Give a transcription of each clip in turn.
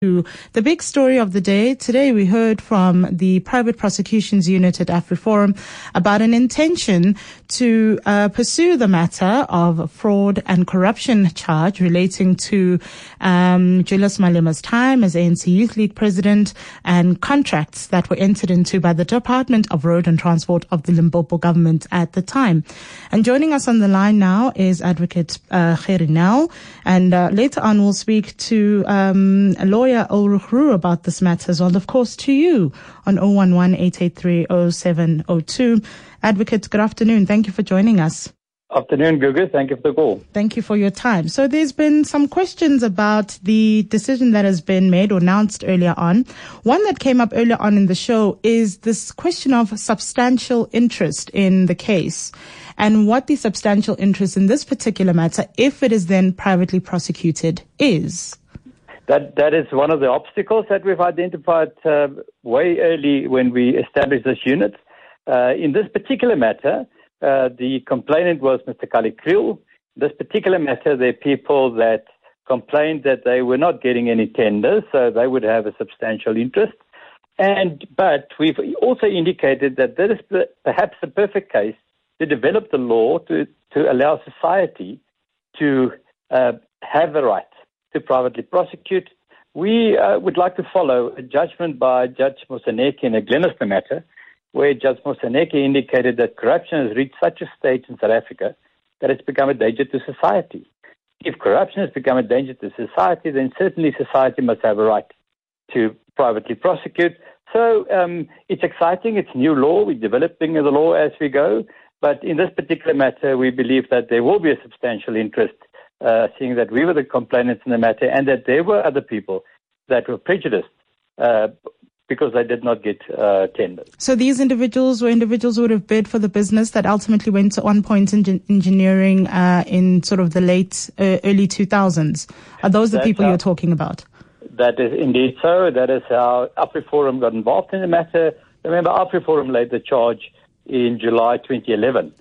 the big story of the day. Today we heard from the private prosecutions unit at AfriForum about an intention to uh, pursue the matter of fraud and corruption charge relating to um, Julius Malema's time as ANC Youth League president and contracts that were entered into by the Department of Road and Transport of the Limpopo government at the time. And joining us on the line now is Advocate uh, and uh, later on we'll speak to um, a lawyer lawyer Ulrich about this matter as well, of course, to you on 011-883-0702. Advocate, good afternoon. Thank you for joining us. Afternoon, Gugu. Thank you for the call. Thank you for your time. So there's been some questions about the decision that has been made or announced earlier on. One that came up earlier on in the show is this question of substantial interest in the case and what the substantial interest in this particular matter, if it is then privately prosecuted, is that that is one of the obstacles that we've identified uh, way early when we established this unit. Uh, in this particular matter, uh, the complainant was Mr. Kallie Kriel. This particular matter, there are people that complained that they were not getting any tenders, so they would have a substantial interest. And but we've also indicated that that is perhaps the perfect case to develop the law to to allow society to uh, have the right to privately prosecute. We uh, would like to follow a judgment by Judge Moseneke in a Glenister matter, where Judge Moseneke indicated that corruption has reached such a stage in South Africa that it's become a danger to society. If corruption has become a danger to society, then certainly society must have a right to privately prosecute. So um, it's exciting. It's new law. We're developing the law as we go. But in this particular matter, we believe that there will be a substantial interest uh, seeing that we were the complainants in the matter and that there were other people that were prejudiced uh, because they did not get uh, tenders. So these individuals were individuals who would have bid for the business that ultimately went to On Point Engineering uh, in sort of the late, uh, early 2000s. Are those the That's people how, you're talking about? That is indeed so. That is how AfriForum got involved in the matter. Remember, AfriForum laid the charge in July 2011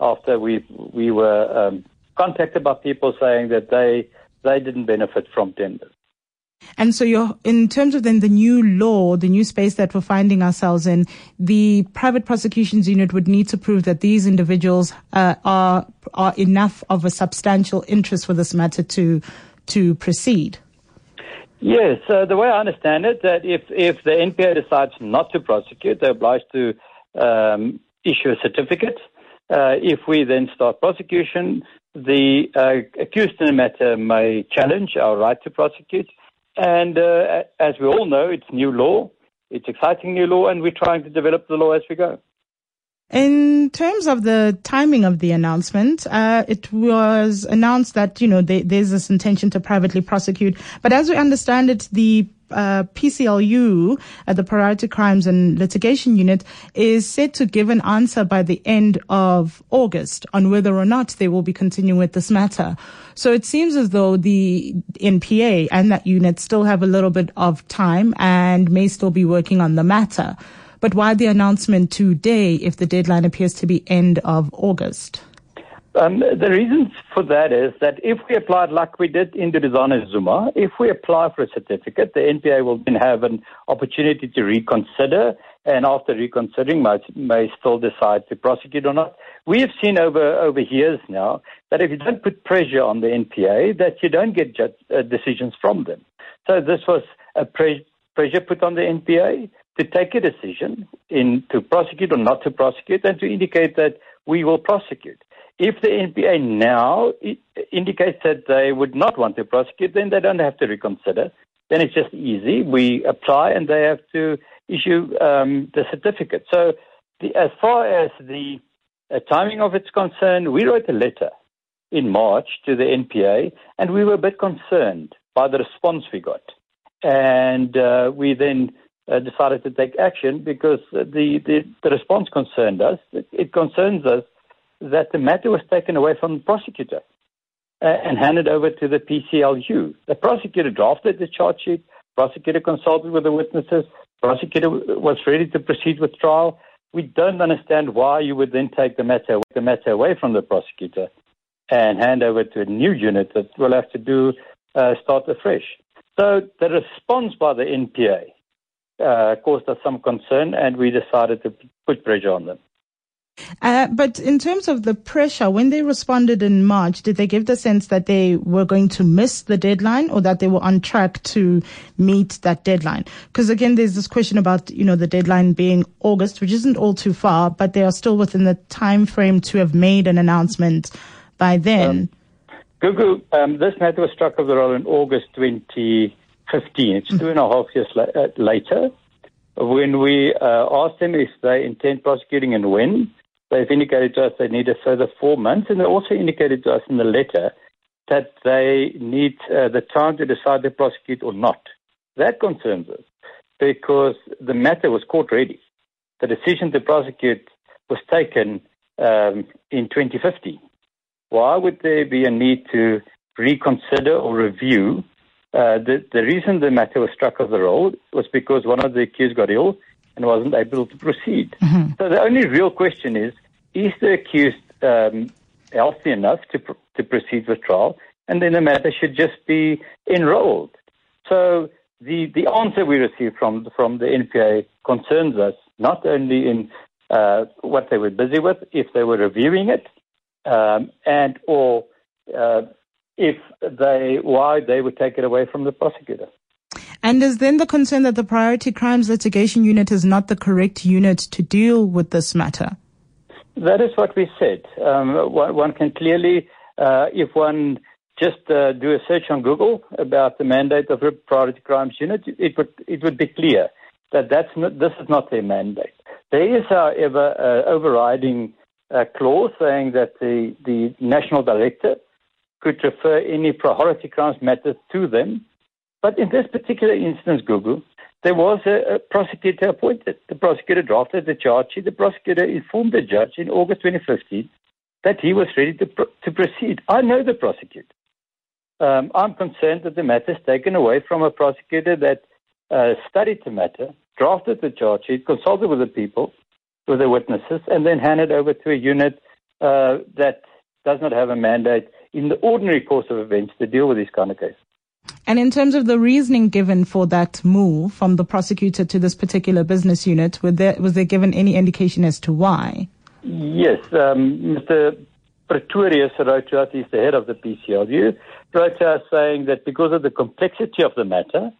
after we we were um, contacted by people saying that they they didn't benefit from tenders. And so you're, in terms of then the new law, the new space that we're finding ourselves in, the private prosecutions unit would need to prove that these individuals uh, are are enough of a substantial interest for this matter to to proceed. Yes, uh, the way I understand it, that if if the NPA decides not to prosecute, they're obliged to um, issue a certificate. Uh, if we then start prosecution, the uh, accused in the matter may challenge our right to prosecute. And uh, as we all know, it's new law. It's exciting new law, and we're trying to develop the law as we go. In terms of the timing of the announcement, uh, it was announced that you know they, there's this intention to privately prosecute, but as we understand it, the uh, PCLU, uh, the Priority Crimes and Litigation Unit, is set to give an answer by the end of August on whether or not they will be continuing with this matter. So it seems as though the NPA and that unit still have a little bit of time and may still be working on the matter. But why the announcement today if the deadline appears to be end of August? Um, the reason for that is that if we apply like we did in the Duduzane Zuma, if we apply for a certificate, the NPA will then have an opportunity to reconsider, and after reconsidering, may, may still decide to prosecute or not. We have seen over over years now that if you don't put pressure on the NPA, that you don't get uh, decisions from them. So this was a pre- pressure put on the NPA to take a decision in to prosecute or not to prosecute, and to indicate that we will prosecute. If the NPA now indicates that they would not want to prosecute, then they don't have to reconsider. Then it's just easy. We apply and they have to issue um, the certificate. So, the, as far as the uh, timing of it's concerned, we wrote a letter in March to the NPA and we were a bit concerned by the response we got. And uh, we then uh, decided to take action because the, the, the response concerned us. It, concerns us that the matter was taken away from the prosecutor uh, and handed over to the PCLU. The prosecutor drafted the charge sheet, prosecutor consulted with the witnesses, prosecutor was ready to proceed with trial. We don't understand why you would then take the matter, the matter away from the prosecutor and hand over to a new unit that will have to do uh, start afresh. So the response by the NPA uh, caused us some concern, and we decided to put pressure on them. Uh, but in terms of the pressure, when they responded in March, did they give the sense that they were going to miss the deadline or that they were on track to meet that deadline? Because again, there's this question about, you know, the deadline being August, which isn't all too far, but they are still within the time frame to have made an announcement by then. Um, Gugu, um, this matter was struck of the roll in August 2015. It's two and a half years uh, later. When we uh, asked them if they intend prosecuting and when, They've indicated to us they need a further four months, and they also indicated to us in the letter that they need uh, the time to decide to prosecute or not. That concerns us because the matter was court ready. The decision to prosecute was taken um, in 2015. Why would there be a need to reconsider or review? Uh, the, the reason the matter was struck off the roll was because one of the accused got ill and wasn't able to proceed. Mm-hmm. So the only real question is is the accused um, healthy enough to, pr- to proceed with trial? And then the matter should just be enrolled. So the, the answer we received from, from the NPA concerns us not only in uh, what they were busy with, if they were reviewing it, um, and or uh, if they why they would take it away from the prosecutor. And is then the concern that the Priority Crimes Litigation Unit is not the correct unit to deal with this matter? That is what we said. Um, one, one, can clearly, uh, if one just uh, do a search on Google about the mandate of the Priority Crimes Unit, it would it would be clear that that's not, this is not their mandate. There is, however, an overriding uh, clause saying that the, the national director could refer any priority crimes matters to them. But in this particular instance, Gugu, there was a, a, prosecutor appointed. The prosecutor drafted the charge sheet. The prosecutor informed the judge in August 2015 that he was ready to, to proceed. I know the prosecutor. Um, I'm concerned that the matter is taken away from a prosecutor that uh, studied the matter, drafted the charge sheet, consulted with the people, with the witnesses, and then handed over to a unit uh, that does not have a mandate in the ordinary course of events to deal with these kind of cases. And in terms of the reasoning given for that move from the prosecutor to this particular business unit, there, was there given any indication as to why? Yes, um, Mr. Pretorius wrote to us, he's the head of the PCLU, wrote to us saying that because of the complexity of the matter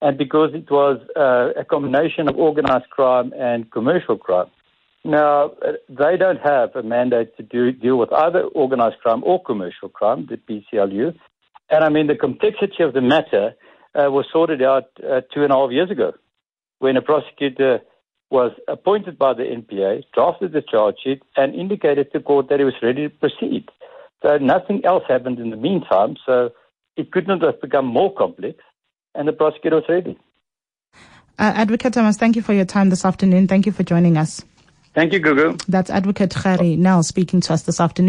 and because it was uh, a combination of organized crime and commercial crime, now, they don't have a mandate to do, deal with either organized crime or commercial crime, the PCLU. And I mean, the complexity of the matter uh, was sorted out uh, two and a half years ago when a prosecutor was appointed by the NPA, drafted the charge sheet, and indicated to court that he was ready to proceed. So nothing else happened in the meantime, so it could not have become more complex, and the prosecutor was ready. Uh, Advocate Thomas, thank you for your time this afternoon. Thank you for joining us. Thank you, Gugu. That's Advocate Gerrie Nel speaking to us this afternoon.